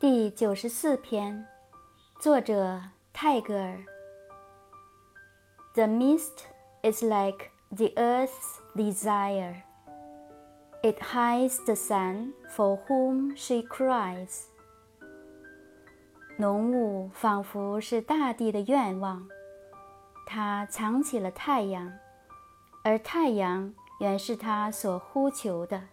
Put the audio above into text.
第九十四篇，作者泰戈尔。The mist is like the earth's desire. It hides the sun for whom she cries. 浓雾仿佛是大地的愿望，它藏起了太阳，而太阳原是它所呼求的。